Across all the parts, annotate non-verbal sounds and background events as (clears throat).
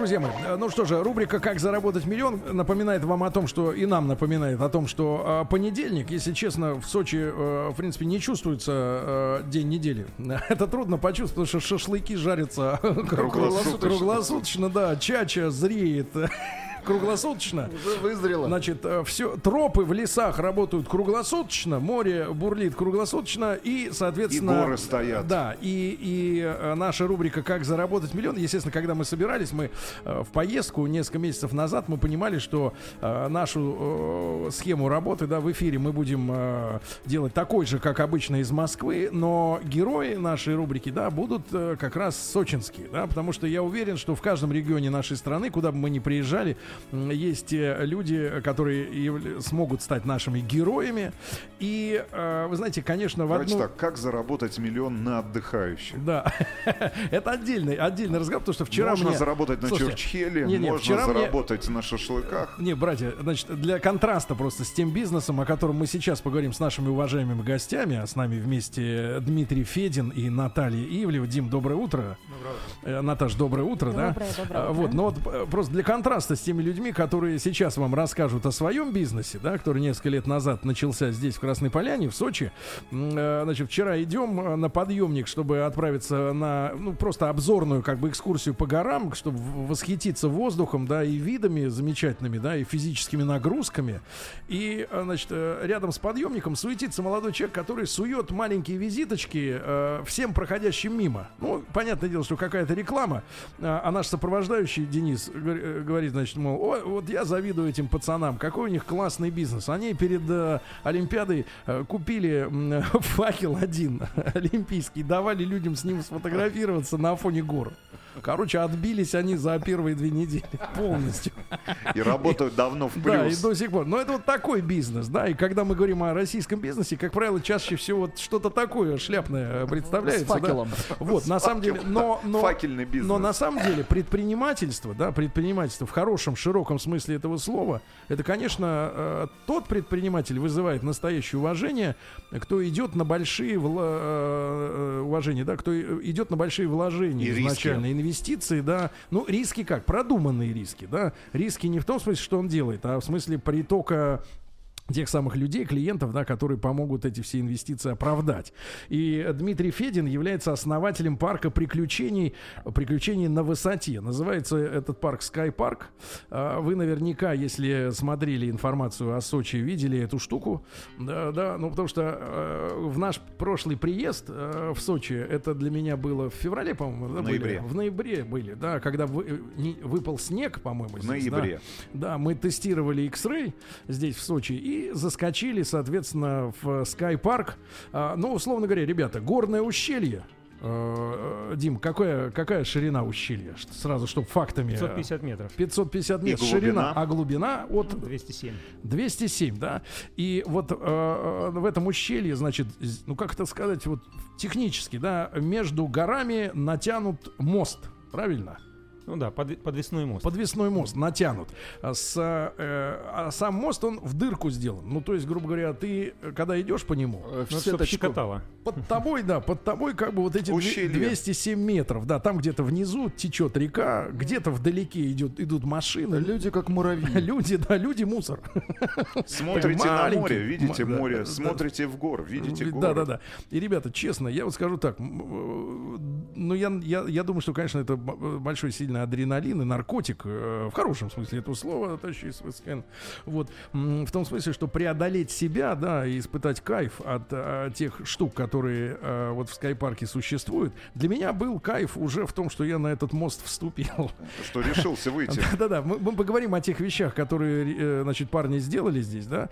Друзья мои, э, ну что же, рубрика «Как заработать миллион» напоминает вам о том, что и нам напоминает о том, что э, понедельник, если честно, в Сочи, э, в принципе, не чувствуется э, день недели. (laughs) Это трудно почувствовать, потому что шашлыки жарятся (laughs) Круглосуточно. круглосуточно, да, чача зреет. (laughs) Круглосуточно. Уже вызрело. Значит, все тропы в лесах работают круглосуточно, море бурлит круглосуточно и, соответственно, И горы стоят. Да, и и э, наша рубрика "Как заработать миллион". Естественно, когда мы собирались, мы э, в поездку несколько месяцев назад мы понимали, что э, нашу э, схему работы, да, в эфире мы будем э, делать такой же, как обычно из Москвы, но герои нашей рубрики, да, будут э, как раз сочинские, да, потому что я уверен, что в каждом регионе нашей страны, куда бы мы ни приезжали, есть э, люди, которые смогут стать нашими героями. И э, вы знаете, конечно, в Давайте одну... так, как заработать миллион на отдыхающих? Да, (laughs) это отдельный, отдельный разговор, потому что вчера можно мне... заработать на Слушайте, Чурчхеле, не-не, можно вчера мне- заработать на шашлыках. Не, братья, значит, для контраста просто с тем бизнесом, о котором мы сейчас поговорим с нашими уважаемыми гостями, а с нами вместе Дмитрий Федин и Наталья Ивлева. Дим, доброе утро. Доброе Наташ, доброе утро, да? Доброе, доброе утро. Вот, но вот э, просто для контраста с теми людьми, которые сейчас вам расскажут о своем бизнесе, да, который несколько лет назад начался здесь, в Красной Поляне, в Сочи. Э, Значит, вчера идем э, на подъемник, чтобы отправиться на, ну, просто обзорную, как бы, экскурсию по горам, чтобы восхититься воздухом, да, и видами замечательными, да, и физическими нагрузками. И, э, значит, рядом с подъемником суетится молодой человек, который сует маленькие визиточки всем проходящим мимо. Ну, понятное дело, что какая-то реклама, а, а наш сопровождающий Денис говор- говорит, значит, мол, «Ой, вот я завидую этим пацанам, какой у них классный бизнес. Они перед э, Олимпиадой э, купили м, (laughs) факел один (laughs) олимпийский, давали людям с ним сфотографироваться на фоне гор. Короче, отбились они за первые две недели (laughs) полностью. И работают давно в Да, и плюс. до сих пор. Но это вот такой бизнес, да. И когда мы говорим о российском бизнесе, как правило, чаще всего вот что-то такое шляпное представляется. С факелом. Да? Вот, на самом деле, но, но, Факельный бизнес. но на самом деле предпринимательство, да, предпринимательство в хорошем, широком смысле этого слова, это, конечно, э, тот предприниматель вызывает настоящее уважение, кто идет на большие вла- э, э, уважения, да, кто идет на большие вложения И риски. Инвестиции, да. Ну, риски как? Продуманные риски, да. Риски не в том смысле, что он делает, а в смысле притока тех самых людей, клиентов, да, которые помогут эти все инвестиции оправдать. И Дмитрий Федин является основателем парка приключений, приключений на высоте. Называется этот парк Sky Park. А, Вы наверняка, если смотрели информацию о Сочи, видели эту штуку. Да, да, ну потому что э, в наш прошлый приезд э, в Сочи, это для меня было в феврале, по-моему, да, В были? ноябре. В ноябре были, да, когда вы- э, не- выпал снег, по-моему, В здесь, да. ноябре. Да, мы тестировали X-Ray здесь, в Сочи, и заскочили, соответственно, в Sky Park. А, ну, условно говоря, ребята, горное ущелье. Э, Дим, какая, какая ширина ущелья? Сразу, чтобы фактами. 550 метров. 550 метров ширина, а глубина от 207. 207, да. И вот э, э, в этом ущелье, значит, ну как это сказать, вот технически, да, между горами натянут мост, правильно? Ну да, под- подвесной мост. Подвесной мост натянут. А С, э, а сам мост, он в дырку сделан. Ну, то есть, грубо говоря, ты, э, когда идешь по нему, Ну, в чтоб сеточку. щекотало. под тобой, да, под тобой как бы вот эти Ущелье. 207 метров, да, там где-то внизу течет река, где-то вдалеке идет, идут машины, Люди как муравьи. (laughs) люди, да, люди мусор. Смотрите на море, видите море, смотрите в гор, видите горы. Да, да, да. И, ребята, честно, я вот скажу так, э, ну, я, я, я думаю, что, конечно, это большой сильный адреналин и наркотик, э, в хорошем смысле этого слова, товарищ. Вот, в том смысле, что преодолеть себя, да, и испытать кайф от э, тех штук, которые э, вот в скайпарке существуют, для меня был кайф уже в том, что я на этот мост вступил. (laughs) Что решился выйти. (laughs) Да-да, мы, мы поговорим о тех вещах, которые, значит, парни сделали здесь, да,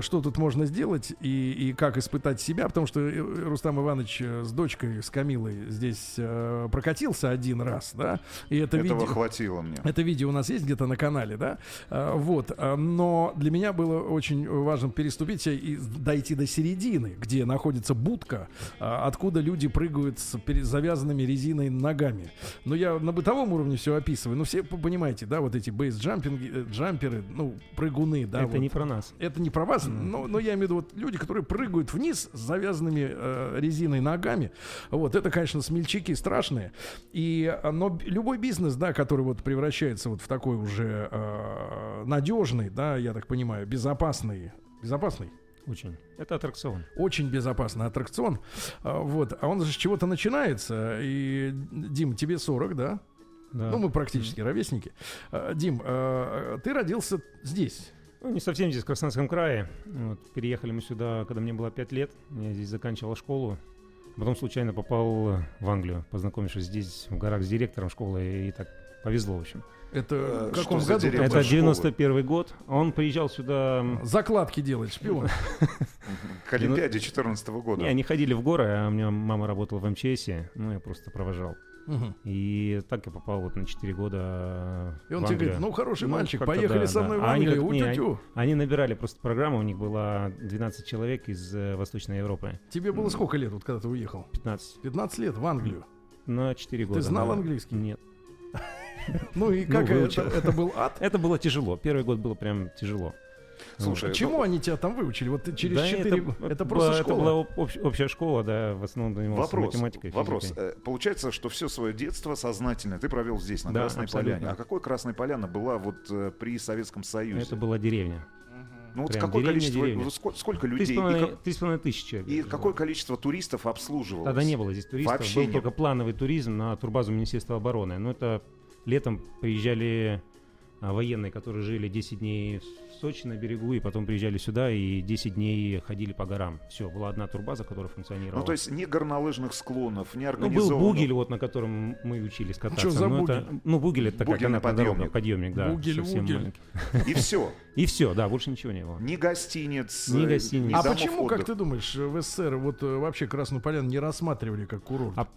что тут можно сделать и, и как испытать себя, потому что Рустам Иванович с дочкой, с Камилой здесь э, прокатился один раз, да, И это Этого видео... хватило мне. Это видео у нас есть где-то на канале, да? А, Вот. А, Но для меня было очень важно переступить и дойти до середины, где находится будка, а, откуда люди прыгают с завязанными резиной ногами. Но я на бытовом уровне все описываю. Ну, все понимаете, да, вот эти бейс-джампинги, э, джамперы, ну, прыгуны, да. Это вот. не про нас. Это не про вас, но, но я имею в виду вот люди, которые прыгают вниз с завязанными э, резиной ногами. Вот это, конечно, смельчаки страшные. И но б- любой бизнес, да, который вот превращается вот в такой уже э, надежный, да, я так понимаю, безопасный, безопасный. Очень. Это аттракцион. Очень безопасный аттракцион. А, Вот. А он же с чего-то начинается. И, Дим, тебе 40, да? Да. Ну, мы практически ровесники. А, Дим, а, ты родился здесь. Ну, не совсем здесь, в Краснодарском крае. Вот, переехали мы сюда, когда мне было 5 лет. Я здесь заканчивал школу. Потом случайно попал в Англию, познакомившись здесь, в горах, с директором школы. И так повезло, в общем. Это Э, в каком году? директор? Это школы. 91 год. Он приезжал сюда... Закладки делать, шпион. (laughs) К Олимпиаде 14 года. Не, они ходили в горы, а у меня мама работала в МЧСе. Ну, я просто провожал. Мгм. И так я попал вот на 4 года И он в тебе Англию. говорит, ну, хороший Ну, мальчик, поехали да, со да. мной в А они Англию. не, у-тю-тю. Они набирали просто программу, у них было 12 человек из э, Восточной Европы. Тебе было сколько лет, вот когда ты уехал? 15. 15 лет в Англию. На 4 года. знал да. английский? Нет. (laughs) Ну и (laughs) Ну, как это, выучил. это был ад? (laughs) Это было тяжело. Первый год было прям тяжело. Слушай, Чему они тебя там выучили? Вот через Да, 4 года. Это была- просто Это была школа. об- общ- общая школа, да, в основном занимался математикой, вопрос. Э, Получается, что все свое детство сознательно ты провел здесь, на Красной. Поляне. А какой Красная Поляна была вот э, при Советском Союзе? Это была деревня. ну вот прям какое деревня, количество, деревня. сколько, сколько людей с и, половиной- как- три с половиной тысячи человек. и какое количество туристов обслуживалось? Тогда не было здесь туристов, Вообще был не только плановый туризм на турбазу Министерства обороны. Но это летом приезжали военные, которые жили 10 дней в Сочи на берегу, и потом приезжали сюда и 10 дней ходили по горам. Все, была одна турбаза, которая функционировала. Ну то есть ни горнолыжных склонов, ни Ну, был организованных. бугель, вот на котором мы учились кататься. за Ну, это- бугель? ну, бугель это такая Бугель на канатная дорога, подъемник. подъемник, да. Бугель, совсем вугель. маленький. И все. (laughs) И все, да, больше ничего не было. Ни гостиниц, Ни э, гостиниц. ни А домов почему, как ты думаешь, в СССР вот э, вообще Красную Поляну не рассматривали как курорт? А,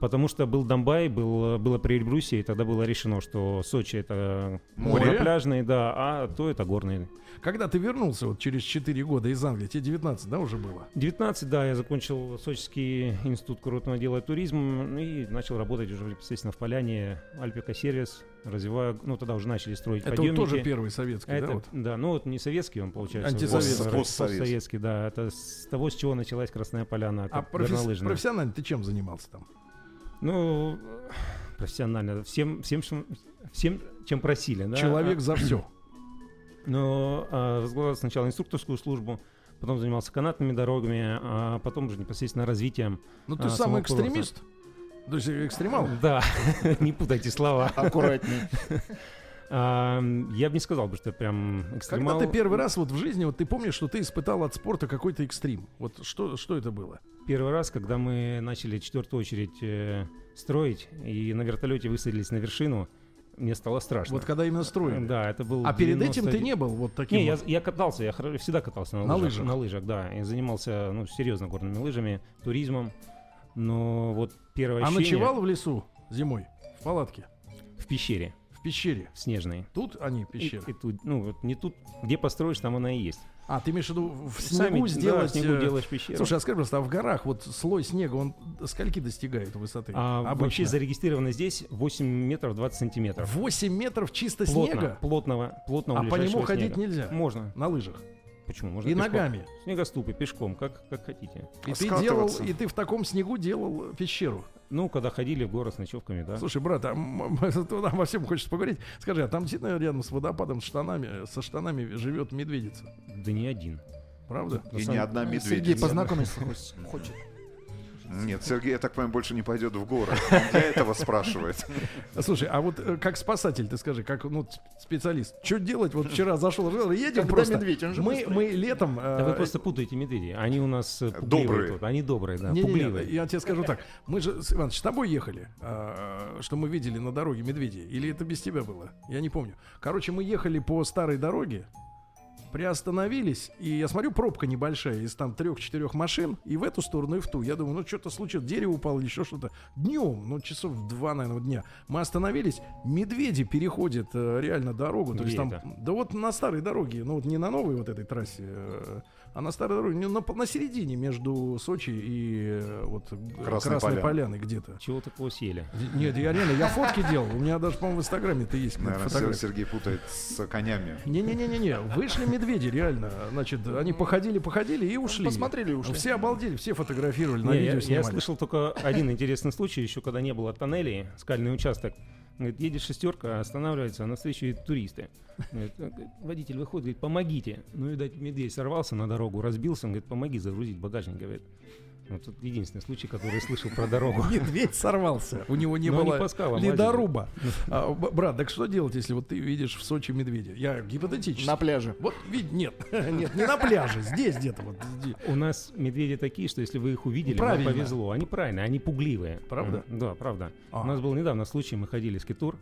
Потому что был Донбай, был, было Прибрюсье, и тогда было решено, что Сочи это Море? пляжные, да, а то это горные. Когда ты вернулся вот через 4 года из Англии, тебе 19, да, уже было? 19, да, я закончил Сочинский институт курортного дела и туризма ну, и начал работать уже непосредственно в Поляне, Альпика сервис, развиваю, ну тогда уже начали строить Это вот подъемники. тоже первый советский, Это, да? Вот? да, ну вот не советский он получается. Антисоветский. Постсоветский. Постсоветский, да. Это с того, с чего началась Красная Поляна, А професс- горнолыжная. профессионально ты чем занимался там? Ну, профессионально. Всем, всем, чем- всем, чем просили. Да? Человек за все. (clears throat) Но а, возглавлял сначала инструкторскую службу, потом занимался канатными дорогами, а потом уже непосредственно развитием. Ну ты А, сам самого курорта. экстремист? То есть экстремал? (laughs) Да, (laughs) не путайте слова. (laughs) Аккуратнее. А, Я бы не сказал бы, что я прям Когда экстремал. ты первый раз вот в жизни, вот ты помнишь, что ты испытал от спорта какой-то экстрим? Вот что, что это было? Первый раз, когда мы начали четвертую очередь э, строить и на вертолете высадились на вершину, мне стало страшно. Вот когда именно строили. Да, это был А перед этим ты 91 не был вот таким Не, я, вот? я катался, я всегда катался на, На лыжах, лыжах? На лыжах, да. Я занимался, ну, серьезно горными лыжами, туризмом. Но вот первое А ощущение ночевал в лесу зимой? В палатке? в пещере, В пещере? в снежной. Тут они, И- пещеры? и тут, ну, вот не тут, где построишь, там она и есть. А, ты имеешь в виду в Сами, снегу да, сделать... в снегу э, делаешь пещеру. Слушай, а скажи просто, а в горах вот слой снега, он скольки достигает высоты? а обычно? вообще зарегистрировано здесь 8 метров 20 сантиметров. 8 метров чисто Плотно, снега? плотного, плотного А по нему ближайшего ходить снега. нельзя? Можно. На лыжах? Почему? Можно И пешком. ногами? Снегоступы, пешком, как, как хотите. И ты делал, и ты в таком снегу делал пещеру. Ну, когда ходили в город с ночевками, да. Слушай, брат, а м- м- (laughs) тут обо всем хочется поговорить. Скажи, а там действительно рядом с водопадом с штанами, со штанами живет медведица? Да не один. Правда? И ни одна Сергей медведица. познакомиться хочет- хочет. Нет, Сергей, я так понимаю, больше не пойдет в горы. (laughs) Он для этого спрашивает. (laughs) Слушай, а вот э, как спасатель, ты скажи, как ну, специалист, что делать? Вот вчера зашел, едем Когда просто. медведь, он же мы, быстрый. мы летом... Да вы э, просто путаете медведей. Они у нас э, Добрые. тут. Они добрые, да, Не-не-не, пугливые. я тебе скажу так. Мы же, с- Иваныч, с тобой ехали, что мы видели на дороге медведей. Или это без тебя было? Я не помню. Короче, мы ехали по старой дороге. Приостановились, и я смотрю, пробка небольшая из там трех-четырех машин, и в эту сторону, и в ту. Я думаю, ну что-то случилось, дерево упало еще что-то. Днем, ну часов в два, наверное, дня. Мы остановились, медведи переходят э, реально дорогу. То есть там, Где это? да вот на старой дороге, ну вот не на новой вот этой трассе, э, а на старой дороге, не, на, на середине между Сочи и э, вот Красной Красной, Поляной. Поляной где-то. Чего такого съели? Нет, я реально, я фотки делал. У меня даже, по-моему, в Инстаграме-то есть Наверное. Сергей путает с конями. Не-не-не-не-не, вышли медведи, реально. Значит, они походили, походили и ушли. Посмотрели и ушли. Все обалдели, все фотографировали, на Не, видео я, я снимали. слышал только один интересный случай, еще когда не было тоннелей, скальный участок. Говорит, едет шестерка, останавливается, а навстречу едут туристы. Говорит, водитель выходит, говорит, помогите. Ну, видать, медведь сорвался на дорогу, разбился, он говорит, помоги загрузить багажник, говорит. Вот тут единственный случай, который я слышал про дорогу. (laughs) Медведь сорвался, у него не Но было по скалам ледоруба. А, брат, так что делать, если вот ты видишь в Сочи медведя? Я гипотетически. На пляже. Вот, вид, нет, (laughs) нет, не на пляже, здесь где-то вот. У нас медведи такие, что если вы их увидели, вам повезло. Они правильные, они пугливые. Правда? Да, правда. А. У нас был недавно случай, мы ходили с Китур,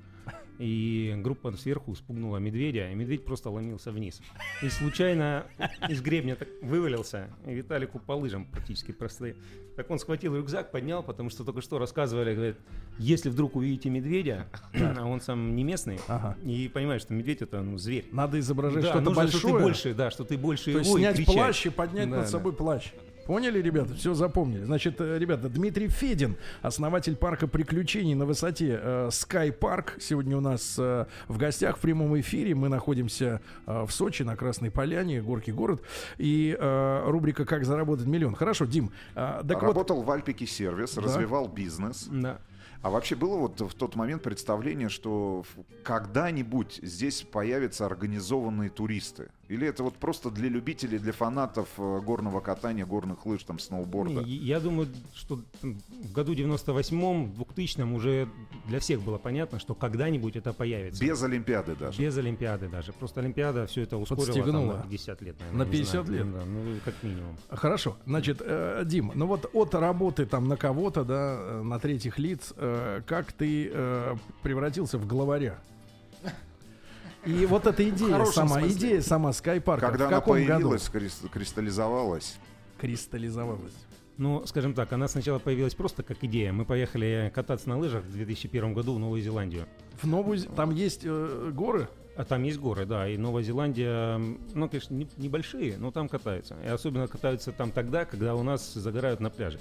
и группа сверху спугнула медведя, и медведь просто ломился вниз. И случайно из гребня так вывалился, и Виталику по лыжам практически простые. Так он схватил рюкзак, поднял, потому что только что рассказывали, говорит, если вдруг увидите медведя, а он сам не местный, Ага. и понимаешь, что медведь это ну, зверь. Надо изображать Да, что-то нужно, что большое. ты больше, да, что ты больше То есть его и снять плащ и поднять Да, над да. собой плащ. Поняли, ребята? Все запомнили. Значит, э, ребята, Дмитрий Федин, основатель парка приключений на высоте э, Sky Park, сегодня у нас э, в гостях в прямом эфире. Мы находимся э, в Сочи на Красной Поляне, горки город. И э, рубрика «Как заработать миллион». Хорошо, Дим. э, так вот, Работал в Альпике сервис, развивал бизнес. Да. А вообще было вот в тот момент представление, что когда-нибудь здесь появятся организованные туристы? Или это вот просто для любителей, для фанатов э, горного катания, горных лыж, там, сноуборда? Не, Я думаю, что в году 98-м, 2000-м уже для всех было понятно, что когда-нибудь это появится. Без Олимпиады даже. Без Олимпиады даже. Просто Олимпиада все это ускорила там, на 50 лет, наверное. На не 50 знаю. лет? Да, ну, как минимум. Хорошо, значит, э, Дим, ну вот от работы там на кого-то, да, э, на третьих лиц, э, как ты э, превратился в главаря? И вот эта идея сама, смысле. идея сама Скайпарка Когда в она каком году появилась, крис- кристаллизовалась. кристаллизовалась? Ну, скажем так, она сначала появилась просто как идея. Мы поехали кататься на лыжах в 2001 году в Новую Зеландию. В Новую, там есть э, горы? А там есть горы, да, и Новая Зеландия, ну, конечно, не- небольшие, но там катаются. И особенно катаются там тогда, когда у нас загорают на пляже.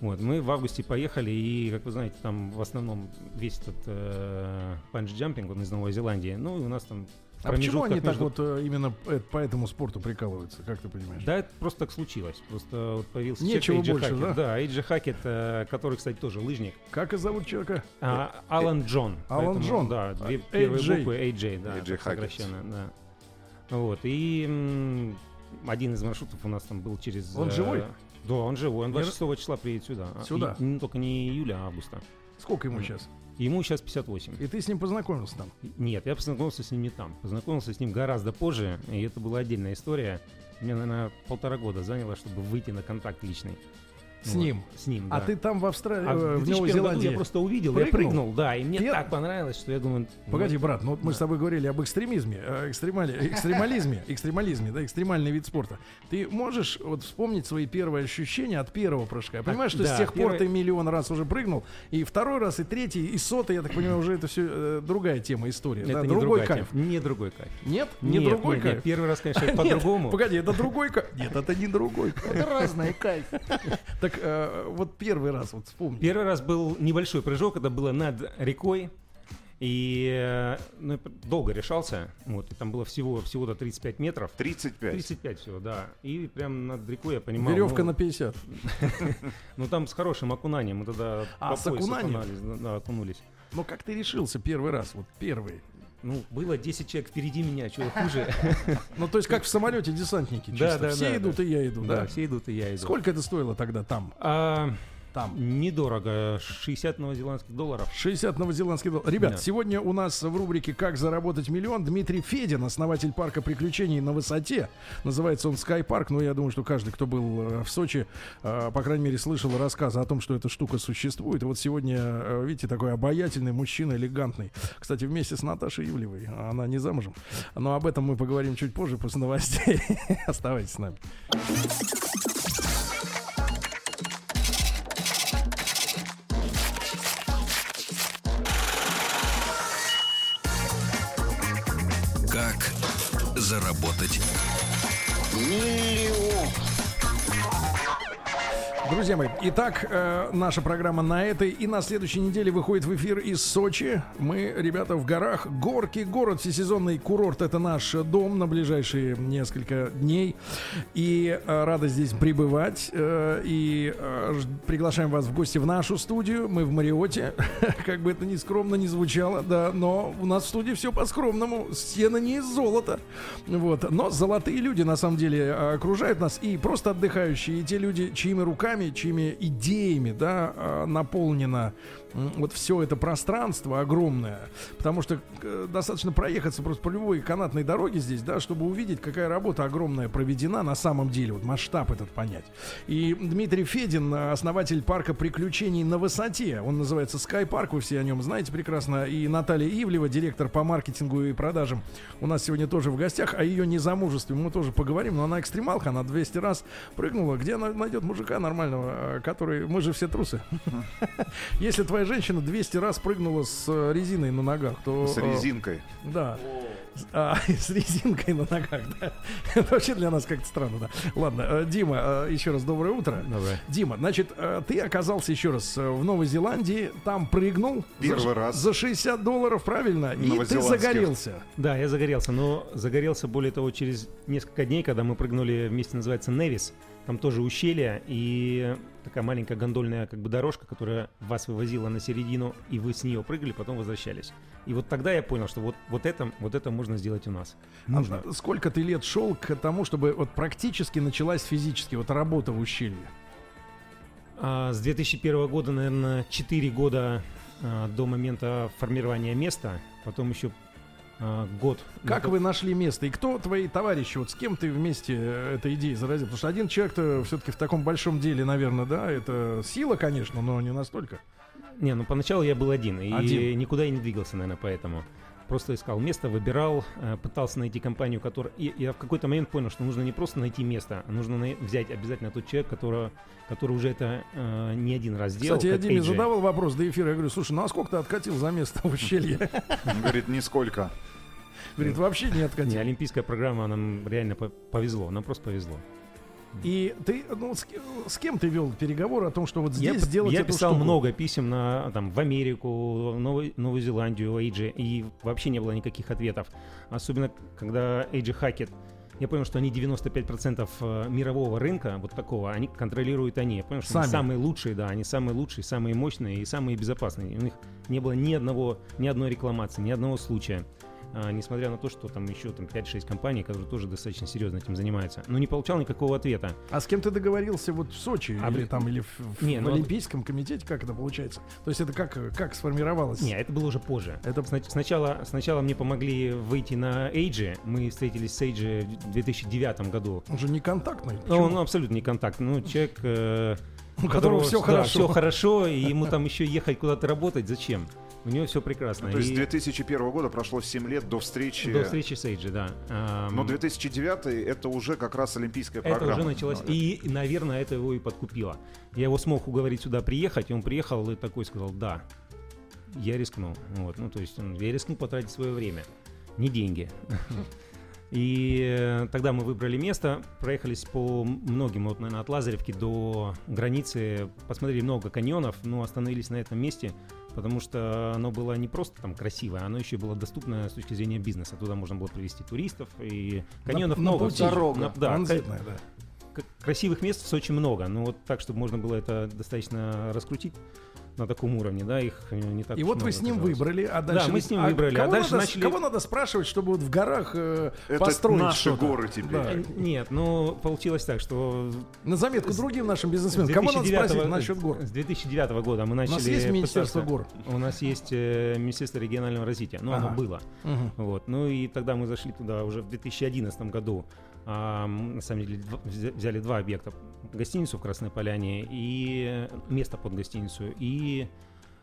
Вот, мы в августе поехали, и, как вы знаете, там в основном весь этот э, банджи-джампинг, он из Новой Зеландии. Ну, и у нас там А почему они так между- вот э, именно э, по этому спорту прикалываются, как ты понимаешь? Да, это просто так случилось. Просто вот появился Нечего человек, больше, AJ да? Hackett. Да, AJ Hackett, который, кстати, тоже лыжник. Как и зовут человека? А, Алан Джон. Алан Поэтому, Джон. Да, две А, первые AJ. буквы AJ, да, AJ так сокращенно, да. Вот, и м, один из маршрутов у нас там был через... Он э, живой? Да, он живой. Он Не 26 числа приедет сюда. А, Сюда? и не только не июля, а августа. Сколько ему сейчас? Ему сейчас 58. И ты с ним познакомился там? Нет, я познакомился с ним не там. Познакомился с ним гораздо позже, и это была отдельная история. Мне, наверное, полтора года заняло, чтобы выйти на контакт личный. С Вот, ним? С ним, А да. ты там в Австралии, А э, в в Новой 2001 году Зеландии? я просто увидел, прыгнул? я прыгнул, да, и мне Ты- так понравилось, что я думаю... ну, Погоди, брат, ну вот мы Да. с тобой говорили об экстремизме, э, экстремали, (laughs) экстремализме, экстремализме, да, экстремальный вид спорта. Ты можешь вот вспомнить свои первые ощущения от первого прыжка? Я понимаю, что да, с тех пор первый- ты миллион раз уже прыгнул, и второй раз, и третий, и сотый, я так понимаю, уже это все другая тема, история, Это да, не другой кайф. тема. Не другой кайф. Нет, не Нет, другой нет, кайф. нет, первый раз, конечно, (laughs) по-другому. Погоди, это другой кайф. Нет, это не другой кайф. Это разные кайф. Так э, вот первый раз, вот вспомни. Первый раз был небольшой прыжок, это было над рекой. И э, ну, долго решался. Вот, и там было всего, всего-то 35 метров. 35. 35 всего, да. И прям над рекой я понимал. Веревка ну, на 50. (laughs) Ну там с хорошим окунанием. Мы тогда А, с окунанием? да, да, окунулись. Но как ты решился первый раз, вот первый? Ну, было 10 человек впереди меня, что хуже. Ну, то есть как в самолете десантники чисто. Все идут, и я иду, Да, да? все идут, и я иду. Сколько это стоило тогда там? Там. Недорого, 60 новозеландских долларов. 60 новозеландских долларов. Ребят, Да. сегодня у нас в рубрике «Как заработать миллион» Дмитрий Федин, основатель парка приключений на высоте. Называется он Sky Park. Ну, я думаю, что каждый, кто был э, в Сочи, э, по крайней мере, слышал рассказы о том, что эта штука существует. И вот сегодня, э, видите, такой обаятельный мужчина, элегантный. Кстати, вместе с Наташей Ивлевой. Она не замужем. Но об этом мы поговорим чуть позже, после новостей. (laughs) Оставайтесь с нами. Заработать Друзья мои, итак, э, наша программа на этой и на следующей неделе выходит в эфир из Сочи. Мы, ребята, в горах. Горки, город, всесезонный курорт. Это наш дом на ближайшие несколько дней. И э, рады здесь пребывать. Э, и э, приглашаем вас в гости в нашу студию. Мы в Мариоте. (laughs) Как бы это ни скромно не звучало, да, но у нас в студии все по-скромному. Стены не из золота. Вот. Но золотые люди, на самом деле, э, окружают нас. И просто отдыхающие, и те люди, чьими руками, чьими идеями, да, наполнено м, вот все это пространство огромное. Потому что э, достаточно проехаться просто по любой канатной дороге здесь, да, чтобы увидеть, какая работа огромная проведена на самом деле, вот масштаб этот понять. И Дмитрий Федин, основатель парка приключений на высоте, он называется Sky Park, вы все о нем знаете прекрасно, и Наталья Ивлева, директор по маркетингу и продажам, у нас сегодня тоже в гостях, о ее незамужестве мы тоже поговорим, но она экстремалка, она 200 раз прыгнула, где она найдет мужика нормального, э, который, мы же все трусы. (laughs) Если твоя женщина 200 раз прыгнула с э, резиной на ногах, то... С э, резинкой. да. А, (laughs) с резинкой на ногах, да. Это вообще для нас как-то странно, да. Ладно, э, Дима, еще раз доброе утро. Доброе. Дима, значит, ты оказался еще раз в Новой Зеландии, там прыгнул. Первый за, раз. За 60 долларов, правильно? И ты загорелся. Да, я загорелся, но загорелся более того через несколько дней, когда мы прыгнули в месте, называется Невис. Там тоже ущелье и такая маленькая гондольная как бы дорожка, которая вас вывозила на середину, и вы с нее прыгали, потом возвращались. И вот тогда я понял, что вот, вот, это, вот это можно сделать у нас. Нужно. А сколько ты лет шел к тому, чтобы вот практически началась физически вот работа в ущелье? А, с 2001 года, наверное, 4 года а, до момента формирования места, потом еще а, год. Как Ну, вы нашли место? И кто твои товарищи? Вот с кем ты вместе э, этой идеей заразил? Потому что один человек-то все-таки в таком большом деле, наверное, да, это сила, конечно, но не настолько. Не, ну поначалу я был один, и Один. никуда я не двигался, наверное, поэтому. Просто искал место, выбирал, э, пытался найти компанию, которая... И я в какой-то момент понял, что нужно не просто найти место, а нужно на- взять обязательно тот человек, которого, который уже это э, не один раз делал. Кстати, я Диме AJ. задавал вопрос до эфира. Я говорю, слушай, ну а сколько ты откатил за место в ущелье? Он говорит, нисколько. Говорит, вообще не Не, откатил. олимпийская программа, нам реально по- повезло, нам просто повезло. И ты, ну, с, с кем ты вел переговоры о том, что вот Я, здесь п- сделать я писал штуку? много писем на, там, в Америку, Новую, Новую Зеландию, Эйджи, и вообще не было никаких ответов. Особенно, когда Эйджи Хакет, я понял, что они 95% э, мирового рынка, вот такого, они контролируют они. Я понял, что Сами. они самые лучшие, да, они самые лучшие, самые мощные и самые безопасные. У них не было ни одного, ни одной рекламации, ни одного случая. А, несмотря на то, что там еще там 5-6 компаний, которые тоже достаточно серьезно этим занимаются. Но не получал никакого ответа. А с кем ты договорился вот в Сочи А или там или в, в- Не, в ну, Олимпийском комитете? Как это получается? То есть это как как сформировалось? Не, это было уже позже. Это- Сна- сначала, сначала мне помогли выйти на Эйджи. Мы встретились с Эйджи в 2009 году. Он же не контактный. Ну, он абсолютно не контакт. Ну, человек, э, У которого всё хорошо. все (laughs) хорошо, и ему там еще ехать куда-то работать. Зачем? У него все прекрасно. Ну, то есть с И 2001 года прошло 7 лет до встречи. До встречи с Эйджи, да. Но 2009 это уже как раз олимпийская Это программа. уже началось. Ну, И, наверное, это его и подкупило. Я его смог уговорить сюда приехать, и он приехал и такой сказал, да, я рискнул. Вот, ну, то есть я рискнул потратить свое время, не деньги. (laughs) И э, тогда мы выбрали место, проехались по многим, вот, наверное, от Лазаревки до границы, посмотрели много каньонов, но остановились на этом месте, потому что оно было не просто там красивое, оно еще было доступно с точки зрения бизнеса. Туда можно было привезти туристов, и каньонов На- на много. пути. всего. Дорога. На- да, Транзитная, да. красивых мест в Сочи много, но вот так, чтобы можно было это достаточно раскрутить, на таком уровне, да, их э, не так И вот вы с ним оказалось. выбрали, а дальше... мы с ним а выбрали, а дальше надо, начали- Кого надо спрашивать, чтобы вот в горах э, Это построить наши что-то? горы теперь. Да. Нет, ну, получилось так, что На заметку другим нашим бизнесменам. Кого надо 2009 спросить насчет гор? С 2009 года мы У начали нас есть Министерство гор? У нас есть э, Министерство регионального развития, но Ага. оно было. Мгм. Вот. Ну и тогда мы зашли туда уже в 2011 году. На самом деле взяли два объекта. Гостиницу в Красной Поляне и место под гостиницу. И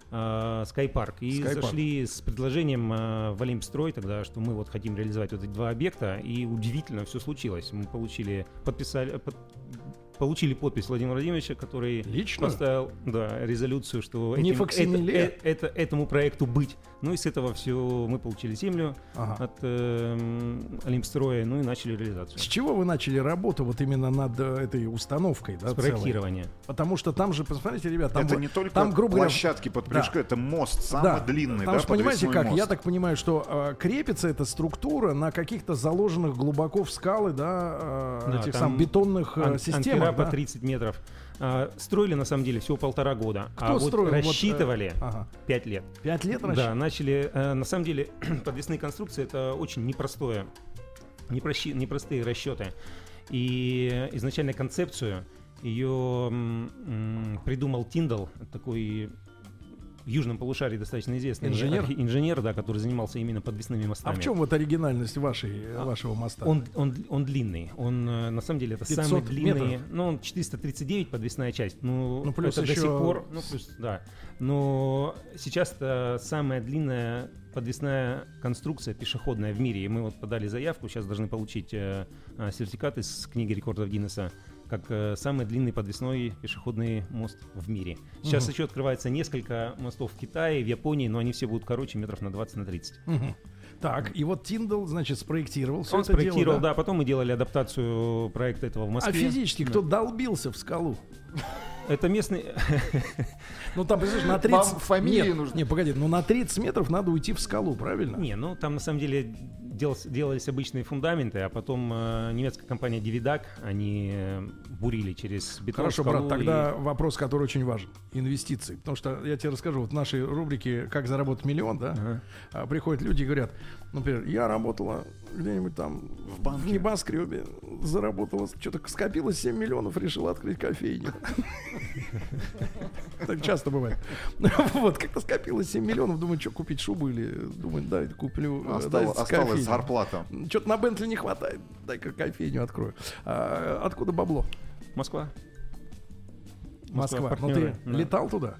Скайпарк. И Скайпарк. зашли с предложением а, в Олимпстрой тогда, что мы вот хотим реализовать вот эти два объекта. И удивительно все случилось. Мы получили, подписали, под- получили подпись Владимира Владимировича, который Лично? поставил да, резолюцию, что Не этим- это- э- это- этому проекту быть. Ну и с этого все мы получили землю Ага. от э, Олимпстроя, ну и начали реализацию. С чего вы начали работу вот именно над э, этой установкой, да, С целой? проектирования. Потому что там же, посмотрите, ребят, там, это не только там, грубо говоря, площадки под Плешко, это мост, самый Да, длинный, Потому да, что, понимаете как, мост. я так понимаю, что э, крепится эта структура на каких-то заложенных глубоко в скалы, да, э, Да, этих там самых бетонных э, Ан- системах, по да? 30 метров. А, строили на самом деле всего полтора года. Кто а вот строил? Вот, э, рассчитывали ага. 5 лет. Пять лет раньше? Да, начали. э, на самом деле, (clears throat) подвесные конструкции это очень непростое, непрощи- непростые расчеты. И изначально концепцию ее м, м, придумал Тиндал, такой в южном полушарии достаточно известный Инженер? инженер, да, который занимался именно подвесными А мостами. в чем вот оригинальность вашей, А, вашего моста? Он, он, он длинный. Он э, на самом деле это 500 самый длинный. метров? Ну, он 439 подвесная часть. Ну, Ну, плюс это еще- до сих пор. Ну, плюс, да. Но сейчас это самая длинная подвесная конструкция пешеходная в мире. И мы вот подали заявку, сейчас должны получить э, э, сертификат из книги рекордов Гиннесса как э, самый длинный подвесной пешеходный мост в мире. Сейчас Мгм. еще открывается несколько мостов в Китае, в Японии, но они все будут короче метров на 20 на 30. Мгм. Так, и вот Тиндал, значит, спроектировал все Он это спроектировал, дело, да? потом мы делали адаптацию проекта этого в А Москве. физически кто долбился в скалу? Это местный... Ну там, представляешь, на 30... Вам фамилии Нет, нужны. Не, погоди, ну на 30 метров надо уйти в скалу, правильно? Не, ну там на самом деле делал- делались обычные фундаменты, а потом э, немецкая компания Dividac, они э, бурили через бетон Хорошо, брат, тогда и- вопрос, который очень важен. Инвестиции. Потому что я тебе расскажу, вот в нашей рубрике «Как заработать миллион», да, Ага. а, приходят люди и говорят, например, я работала где-нибудь там в, банке. небоскребе, заработала, что-то скопилось 7 миллионов, решила открыть кофейню. (laughs) (laughs) Так часто бывает. (laughs) Вот, как-то скопилось 7 миллионов, думаю, что купить шубу или, думаю, да, куплю. э, Осталось, зарплата. Что-то на Бентли не хватает, дай-ка кофейню открою. А, откуда бабло? Москва. Москва. Ну партнеры, ты да. летал туда?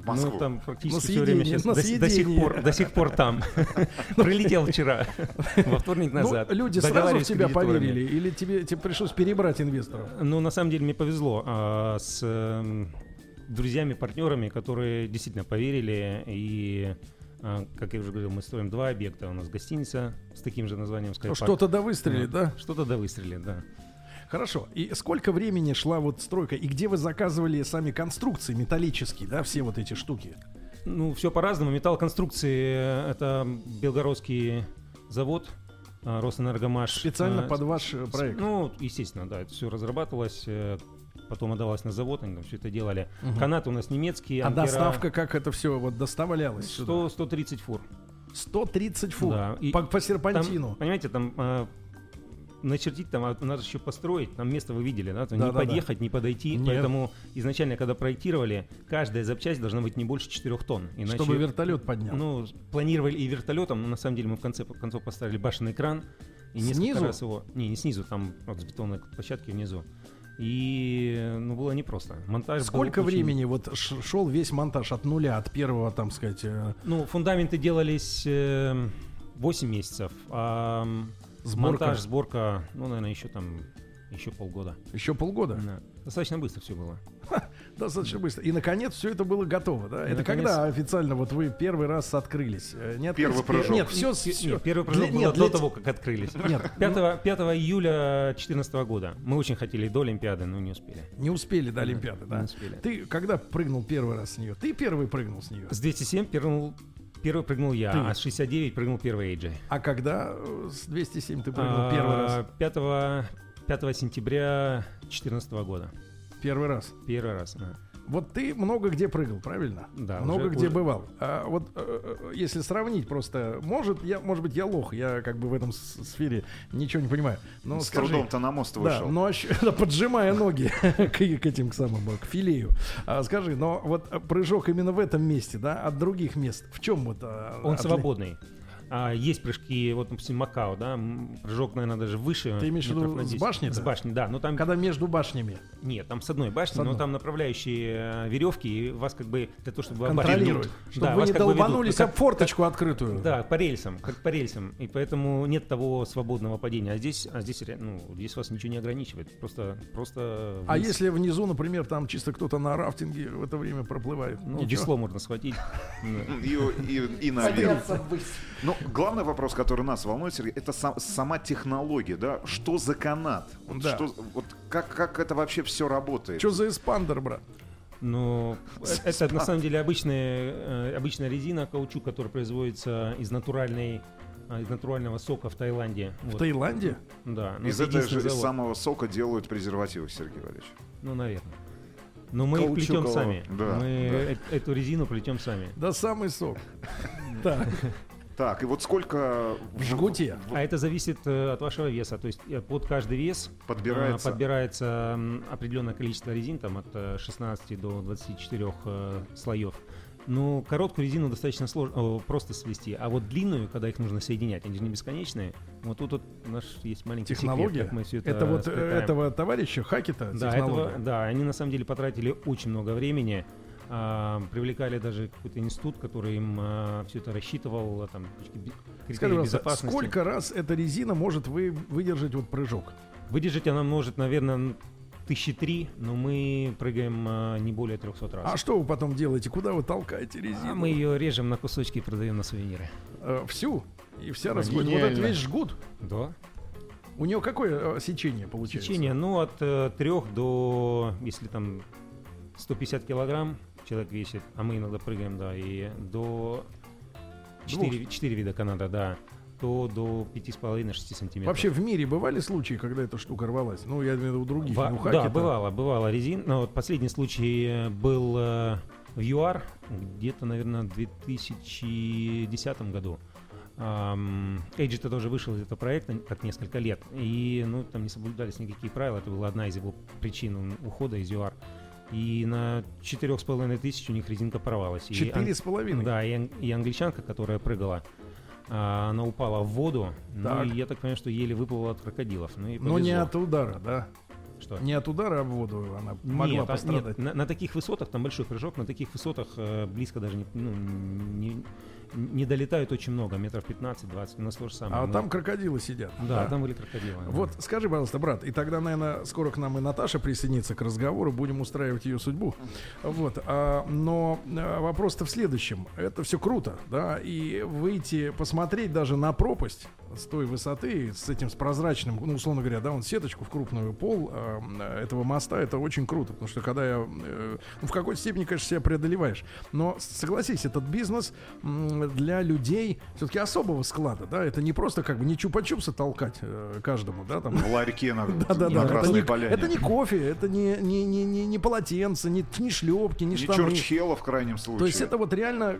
В Москву. Ну, там практически На все время сейчас на до, до сих пор, до сих пор там. (laughs) Прилетел вчера, (laughs) во вторник назад. Ну, люди сразу в тебя поверили, или тебе, тебе пришлось перебрать инвесторов? Ну, на самом деле, мне повезло а, с эм, друзьями, партнерами, которые действительно поверили. И, а, как я уже говорил, мы строим два объекта. У нас гостиница с таким же названием Ну. Что-то да выстрелит, да? Что-то да выстрелит, да. Хорошо. И сколько времени шла вот стройка? И где вы заказывали сами конструкции металлические, да, все вот эти штуки? Ну, все по-разному. Металлоконструкции — это белгородский завод, а, Росэнергомаш. Специально А, под ваш э, проект? Ну, естественно, да, это все разрабатывалось, э, потом отдавалось на завод, они там все это делали. Мгм. Канаты у нас немецкие, а доставка, как это все вот доставлялось сюда? 100, 130 фур. 130 фут Да, и по, по Там, серпантину. понимаете, там начертить, там а, надо еще построить, там место вы видели, да, там Да, не да, да. подъехать, не подойти, Нет. поэтому изначально, когда проектировали, каждая запчасть должна быть не больше 4 тонн, иначе... Чтобы вертолет поднял. Ну, планировали и вертолетом, но на самом деле мы в конце концов поставили башенный кран. И несколько Снизу? раз его... Не, не снизу, там вот с бетонной площадки внизу. И, ну, было непросто. Монтаж был Сколько очень- времени вот шел весь монтаж от нуля, от первого, там сказать, э, Ну, фундаменты делались э, 8 месяцев, а сборка? монтаж, сборка, ну, наверное, еще там, еще полгода. Еще полгода? Да. Достаточно быстро все было. Достаточно быстро. И наконец все это было готово, да? И, это наконец- когда официально вот вы первый раз открылись? Э, Не открылись, Первый пе- прыжок. Нет, все, Нет, первый прыжок был до того, как открылись. (laughs) Нет, 5, 5 июля 2014 года. Мы очень хотели до Олимпиады, но не успели. не успели до Олимпиады, Не да? успели. Ты когда прыгнул первый раз с нее? Ты первый прыгнул с нее. С 207 прыгнул, первый прыгнул я, Ты. а с 69 прыгнул первый AJ. А когда э, с 207 ты прыгнул первый раз? 5, 5 сентября 2014 года. Первый раз. Первый раз. да. Вот ты много где прыгал, правильно? Да, Много уже- где уже- бывал. А вот э, э, если сравнить просто, может, я, может быть, я лох, я как бы в этом сфере ничего не понимаю. Но С скажи, трудом-то на мост Да, вышел. но ощ- (laughs) да, поджимая ноги (laughs) к, к этим к самым, к филею. А, скажи, но вот э, прыжок именно в этом месте, да, от других мест, в чем вот? а, Он отли- свободный. А, есть прыжки, вот, допустим, Макао, да, прыжок, наверное, даже выше. Ты имеешь в виду с 10. башни-то? С башни, да. Ну там Когда между башнями нет, там с одной башни, С одной. но там направляющие э, веревки, и вас как бы для того, чтобы контролируют, чтобы Да, вы не как долбанулись Ну, об как- форточку открытую. Да, по рельсам, как по рельсам. И поэтому нет того свободного падения. А здесь, а здесь, ну, здесь вас ничего не ограничивает. Просто, просто. А вниз. если внизу, например, там чисто кто-то на рафтинге в это время проплывает? Ну, весло можно схватить. (laughs) И, и, и наверх. Ну, главный вопрос, который нас волнует, Сергей, это сам- сама технология, да? Что за канат? Вот, Да. что- вот как, как это вообще все работает? Что за эспандер, брат? Но э, это на самом деле обычная, э, обычная резина, каучук, который производится из натуральной а, из натурального сока в Таиланде. В Вот. Таиланде? Да. ну, Из это этого же из завод. самого сока делают презервативы, Сергей Валерьевич. Ну, наверное. Но мы их плетем сами. Да, мы да. э- эту резину плетем сами. Да самый сок. (laughs) Так, Так, и вот сколько в жгуте. А это зависит э, от вашего веса. То есть э, под каждый вес э, Подбирается. подбирается определенное количество резин, там от э, 16 до 24 э, слоев. Ну, короткую резину достаточно сложно, просто свести, а вот длинную, когда их нужно соединять, они же не бесконечные. Вот тут вот наш есть маленький Технология. секрет, как мы все это, Это вот сплетаем. этого товарища Хакета Да, технология. этого, да, они на самом деле потратили очень много времени. А, привлекали даже какой-то институт, который им все это рассчитывал, а, там Скажи, безопасности. сколько раз эта резина может вы, выдержать вот прыжок? Выдержать она может, наверное, тысячи три, но мы прыгаем а, не более 300 раз. А что вы потом делаете? Куда вы толкаете резину? А мы ее режем на кусочки и продаем на сувениры. Э, всю? И вся расходится. Вот Гениально. этот весь жгут. Да. У него какое э, сечение получается? Течение, ну, от э, 3 до, если там 150 килограмм человек весит, а мы иногда прыгаем, да, и до 4, 4 вида каната, да, то до 5,5-6 сантиметров. Вообще в мире бывали случаи, когда эта штука рвалась? Ну, я имею в виду у других. Во- у да, Хакета. бывало, бывало резин. Но вот последний случай был э, в ЮАР где-то, наверное, в 2010 году. Эйджи то тоже вышел из этого проекта как несколько лет, и ну там не соблюдались никакие правила, это была одна из его причин ухода из ЮАР. И на четырех с половиной тысяч у них резинка порвалась. И Четыре ан- с половиной. Да, и, и англичанка, которая прыгала, а, она упала в воду, Так. ну и я так понимаю, что еле выплыла от крокодилов. Ну, и Но не от удара, да? Что? Не от удара об воду она могла Нет, а- пострадать. нет, на, на таких высотах, там большой прыжок, на таких высотах э, близко даже не, ну, не, не долетают очень много, метров 15-20, у нас то же самое. А Мы- там крокодилы сидят. Да, там были крокодилы. Вот, скажи, пожалуйста, брат, и тогда, наверное, скоро к нам и Наташа присоединится к разговору, будем устраивать ее судьбу. Вот, а, но а, вопрос-то в следующем. Это все круто, да, и выйти, посмотреть даже на пропасть с той высоты, с этим, с прозрачным, ну, условно говоря, да, он сеточку в крупную пол а, этого моста, это очень круто, потому что когда я, э, ну, в какой-то степени, конечно, себя преодолеваешь, но согласись, этот бизнес для людей все-таки особого склада, да, это не просто как бы не чупа-чупса толкать э, каждому, да, там, В ларьке на, (laughs) да, да, на да. Это Красной не, Поляне. это не кофе, это не, не, не, не, не полотенце, не, не шлепки, не, Не штаны. Чурчхела в крайнем случае. То есть это вот реально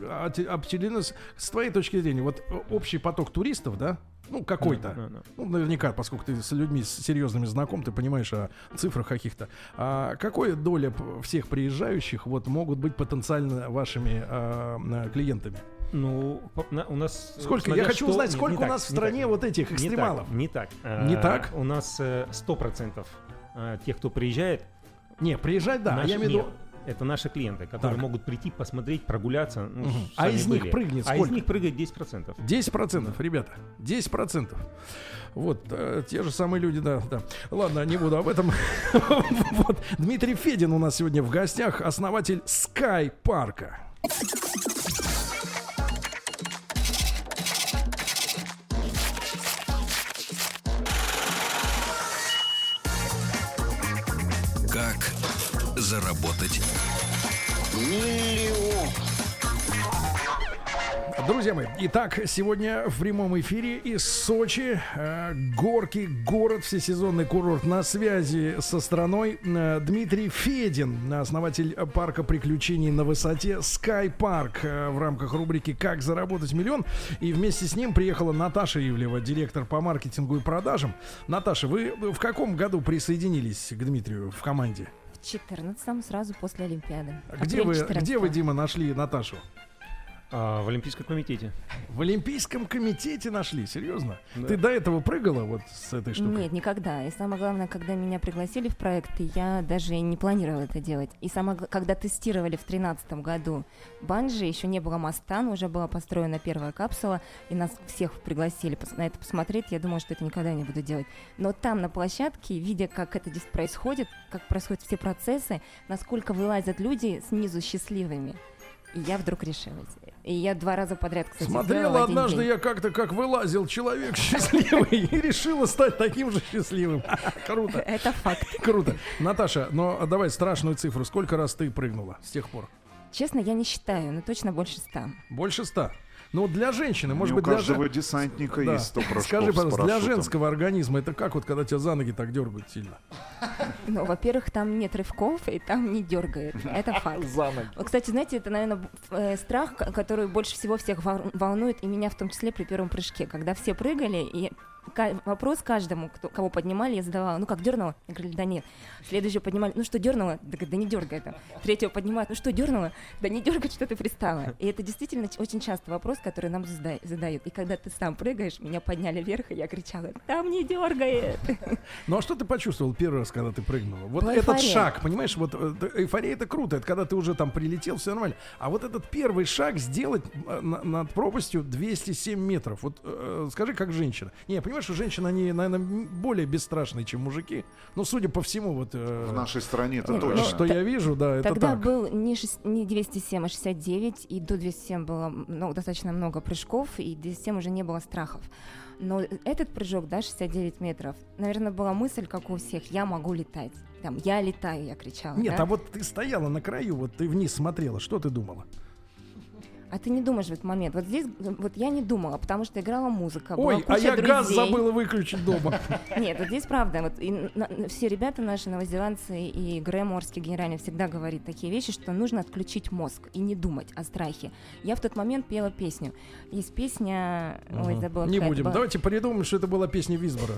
с, с твоей точки зрения, вот э, общий поток туристов, да, ну какой-то, Да, да. ну наверняка, поскольку ты с людьми с серьезными знаком, ты понимаешь о цифрах каких-то. А какая доля всех приезжающих вот могут быть потенциально вашими а, а, клиентами? Ну, у нас... э, Сколько? Я хочу что- узнать, сколько не у так, нас в не стране так. вот этих Не экстремалов. так, Не так. Не А, так? У нас э, 100% э, тех, кто приезжает, Не, приезжать, да, а наши- я имею в виду. Это наши клиенты, которые Так. могут прийти, посмотреть, прогуляться. ну, сами А из них были. прыгнет А из сколько? них прыгает 10%. 10%, ребята, 10%. Вот, э, те же самые люди, да, да. Ладно, не буду об этом. (laughs) Вот, Дмитрий Федин у нас сегодня в гостях, основатель Sky парка. Друзья мои, итак, сегодня в прямом эфире из Сочи, э, горки, город, всесезонный курорт на связи со страной. Э, Дмитрий Федин, основатель парка приключений на высоте Sky Park э, в рамках рубрики «Как заработать миллион». И вместе с ним приехала Наташа Ивлева, директор по маркетингу и продажам. Наташа, вы в каком году присоединились к Дмитрию в команде? В 14-м, сразу после Олимпиады. Где Апрель вы, где вы, 14-го. Дима, нашли Наташу? А, в Олимпийском комитете. В Олимпийском комитете нашли, серьезно? Да. Ты до этого прыгала вот с этой штукой? Нет, никогда. И самое главное, когда меня пригласили в проект, я даже не планировала это делать. И самое, когда тестировали в 2013 году банжи, еще не было моста, но уже была построена первая капсула, и нас всех пригласили на это посмотреть. Я думала, что это никогда не буду делать. Но там на площадке, видя, как это здесь происходит, как происходят все процессы, насколько вылазят люди снизу счастливыми, и я вдруг решилась. И я два раза подряд, кстати, Смотрела однажды день. я как-то, как вылазил человек (laughs) счастливый и решила стать таким же счастливым. Круто, Это факт. круто. Наташа, но давай страшную цифру. Сколько раз ты прыгнула с тех пор? Честно, я не считаю, но точно больше ста. Больше ста. Ну, для женщины, может у быть, для каждого жен- десантника Да. есть 100 прыжков Скажи, пожалуйста, для женского организма это как вот, когда тебя за ноги так дергают сильно? Ну, во-первых, там нет рывков, и там не дергает. Это (laughs) факт. Вот, Кстати, знаете, это, наверное, страх, ко- который больше всего всех вол- волнует, и меня в том числе при первом прыжке. Когда все прыгали, и вопрос каждому, кто, кого поднимали, я задавала, ну как, дернула? Я говорю, да нет. Следующего поднимали, ну что, дернула? Да, да не дергай это. Третьего поднимают, ну что, дернула? Да не дергай, что ты пристала. И это действительно очень часто вопрос, который нам зада- задают. И когда ты сам прыгаешь, меня подняли вверх, и я кричала, там не дергает. Ну а что ты почувствовал первый раз, когда ты прыгнула? Вот Ну, этот эйфория. шаг, понимаешь, вот э, эйфория это круто, это когда ты уже там прилетел, все нормально. А вот этот первый шаг сделать э, на- над пропастью 207 метров. Вот э, скажи, как женщина. Не, понимаешь, что женщины, они, наверное, более бесстрашные, чем мужики. Ну, судя по всему, вот... э, В нашей стране это Ну, точно. Что я вижу, да, это Тогда так. был не, шесть- не 207, а 69, и до 207 было ну, достаточно много прыжков, и 207 уже не было страхов. Но этот прыжок, да, 69 метров, наверное, была мысль, как у всех, я могу летать. Там, я летаю, я кричала. Нет, да? а вот ты стояла на краю, вот ты вниз смотрела, что ты думала? А ты не думаешь в этот момент. Вот здесь, вот я не думала, потому что играла музыка, Ой, а я газ друзей. забыла выключить дома. (laughs) Нет, вот здесь правда. Вот и на- все ребята наши, новозеландцы и Грэм Орский генеральный всегда говорит такие вещи, что нужно отключить мозг и не думать о страхе. Я в тот момент пела песню. Есть песня... Ой, забыла. Не будем. Давайте придумаем, что это была песня Визбора.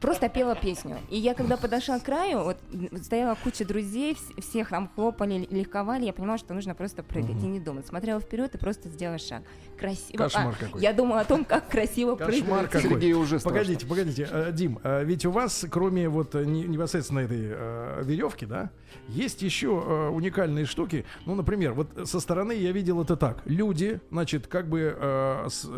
Просто пела песню. И я когда подошла к краю, вот стояла куча друзей, вс- всех там хлопали, легковали, я понимала, что нужно просто прыгать и не думать. Смотрела вперед и просто сделала шаг. Красиво. Кошмар А, какой. Я думала о том, как красиво Кошмар прыгать. какой. Сергей уже страшно. Погодите, погодите, э, Дим, э, ведь у вас, кроме вот э, не- непосредственно этой веревки, да, есть еще уникальные штуки. Ну, например, вот со стороны я видел это так: люди, значит, как бы с-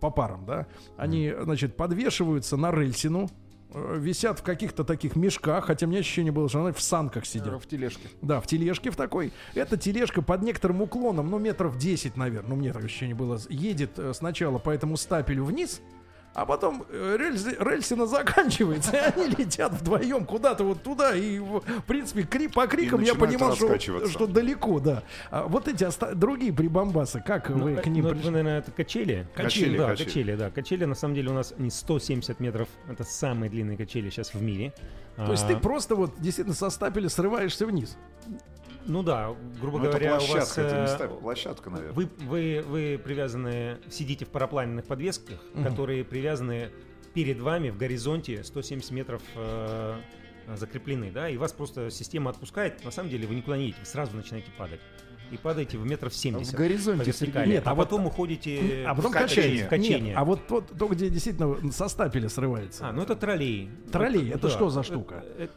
по парам, да, они, значит, подвешиваются на рельсину. Э, Висят в каких-то таких мешках, хотя у меня ощущение было, что они в санках сидят. В тележке. Да, в тележке в такой. Эта тележка под некоторым уклоном, ну, метров 10, наверное, ну, мне так ощущение было, едет э, сначала по этому стапелю вниз, а потом э, рельсы- рельсина заканчивается, и они летят вдвоем куда-то вот туда, и, в принципе, кри- по крикам я понимал, что, что далеко, да. А вот эти оста- другие прибамбасы, как Ну, вы к ним ну, это, пришли? наверное, это качели. Качели, да, качели. качели. да. Качели, на самом деле, у нас не 170 метров. Это самые длинные качели сейчас в мире. То есть ты А, просто вот действительно со стапеля срываешься вниз. Ну да, грубо Ну, это говоря, у вас... площадка, это не э, ставь, площадка, наверное. Вы, вы, вы привязаны, сидите в парапланерных подвесках, Мгм. которые привязаны перед вами в горизонте 170 метров э, закреплены, да, и вас просто система отпускает, на самом деле вы никуда не едете, вы сразу начинаете падать. И падаете в метров 70. В горизонте, вертикали. Нет, а, а вот- потом уходите А потом в качение. в качение. Нет, а вот тот, то, где действительно со стапеля срывается. А, ну это троллей. Троллей, это да. что за штука? Это,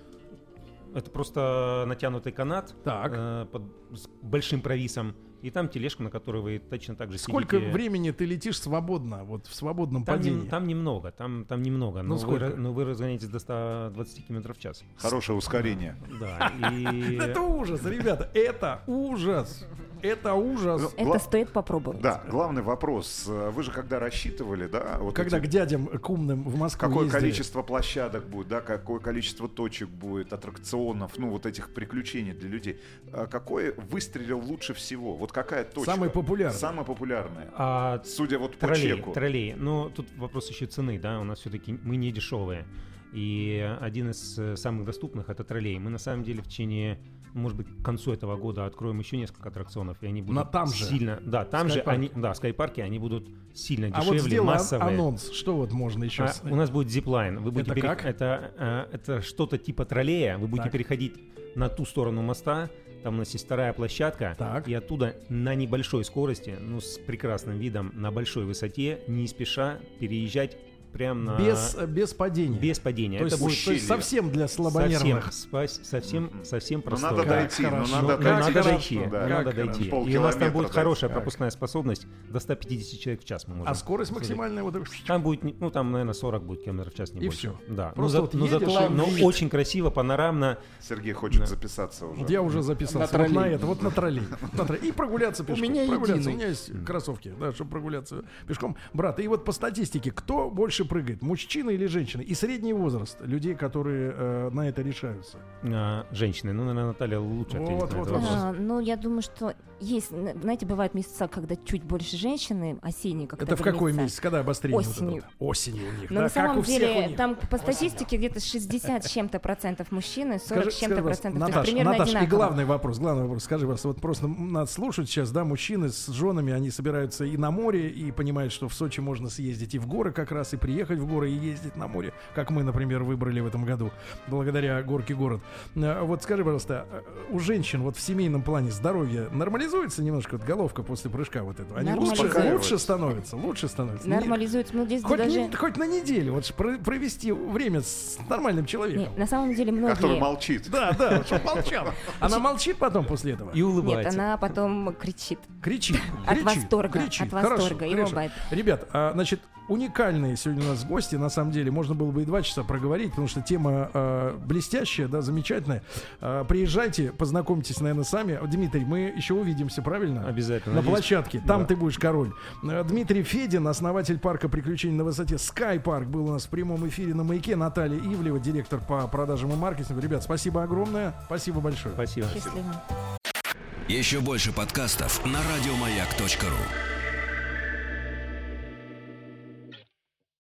это просто натянутый канат Так. э, под, с большим провисом, и там тележка, на которой вы точно так же Сколько сидите. времени ты летишь свободно, вот в свободном Там, падении? нем- там немного, там, там немного, Ну, но, вы, сколько? но вы разгоняетесь до 120 км в час. Хорошее ускорение. Да. (laughs) Это ужас, ребята, это ужас. Это ужас. Ну, Это гла- стоит попробовать. Да, главный вопрос. Вы же когда рассчитывали, да, вот Когда эти- к дядям к умным в Москву какое ездили. количество площадок будет, да, какое количество точек будет, аттракционов, ну вот этих приключений для людей. А Какое выстрелил лучше всего? Вот какая точка? Самый популярный. Самая популярная. А Судя вот по троллей, чеку. троллей. Но тут вопрос еще цены, да, у нас все-таки мы не дешевые. И один из э, самых доступных это троллей. Мы на самом деле в течение, может быть, к концу этого года откроем еще несколько аттракционов, и они будут На там же? сильно, да, там же они, да, в скайпарке они будут сильно А дешевле, вот сделай ан- массовые. анонс. Что вот можно еще? А, с- у нас будет зиплайн. Вы будете Это пере- как? Это, э, это что-то типа троллея. Вы будете Так. переходить на ту сторону моста. Там у нас есть вторая площадка. Так. И оттуда на небольшой скорости, ну, с прекрасным видом, на большой высоте, не спеша переезжать прямо на... Без, без падения. без падения. то, это есть, будет то есть совсем для совсем, слабонервных. спас- совсем, совсем Ну, надо Как дойти, ну, хорошо. надо Ну, Как надо хорошо, дойти, да. ну, надо Как дойти. И у нас там будет хорошая дойти. пропускная способность до 150 человек в час мы можем. А скорость максимальная вот это- Там будет, не- ну там, наверное, 40 будет километров в час, не И больше. всё. Да. Просто но, за- вот но едешь зато, и но очень красиво, панорамно. Сергей хочет Да. записаться уже. Вот я уже записался На вот на это, вот на троллей. И прогуляться пешком. меня единый. У меня есть кроссовки, да, чтобы прогуляться пешком. Брат, и вот по статистике, кто больше прыгает, мужчина или женщина? И средний возраст людей, которые э, на это решаются. а, женщины. Ну, наверное, Наталья лучше Вот, ответит на вот, этот вот. вопрос. А, ну, я думаю, что есть, знаете, бывают месяца, когда чуть больше женщины, осенние, как Это в какой говорится. месяц? Когда обострение? Осенью. вот? Осенью у них. Но да, на самом деле, там по статистике где-то 60 с чем-то процентов мужчины, 40 Скажи, с чем-то процентов. То есть примерно Наташ, и одинаково. главный вопрос, главный вопрос. Скажи, пожалуйста, вот просто нас слушают сейчас, да, мужчины с женами, они собираются и на море, и понимают, что в Сочи можно съездить и в горы как раз, и приехать в горы, и ездить на море, как мы, например, выбрали в этом году, благодаря горке город. Э, Вот скажи, пожалуйста, э, у женщин вот в семейном плане здоровье нормализуется немножко вот головка после прыжка вот этого? Они лучше, лучше становятся, лучше становятся. Нормализуется. Ну, здесь Хоть, даже... не- хоть на неделю, вот провести время с нормальным человеком. Не, на самом деле многие... Который молчит. Да, да, чтобы молчал. Она молчит потом после этого? И Нет, улыбается. она потом кричит. Кричит. От восторга, от восторга. Ребят, а, значит, уникальные сегодня у нас гости, на самом деле, можно было бы и два часа проговорить, потому что тема а, блестящая, да, замечательная. А, приезжайте, познакомьтесь, наверное, сами. Дмитрий, мы еще увидимся, правильно? Обязательно. На Надеюсь, площадке. Там да. ты будешь король. Э, Дмитрий Федин, основатель парка приключений на высоте Sky Park, был у нас в прямом эфире на маяке. Наталья Ивлева, директор по продажам и маркетингу. Ребят, спасибо огромное. Спасибо большое. Спасибо. Счастливо. Еще больше подкастов на радиомаяк.ру.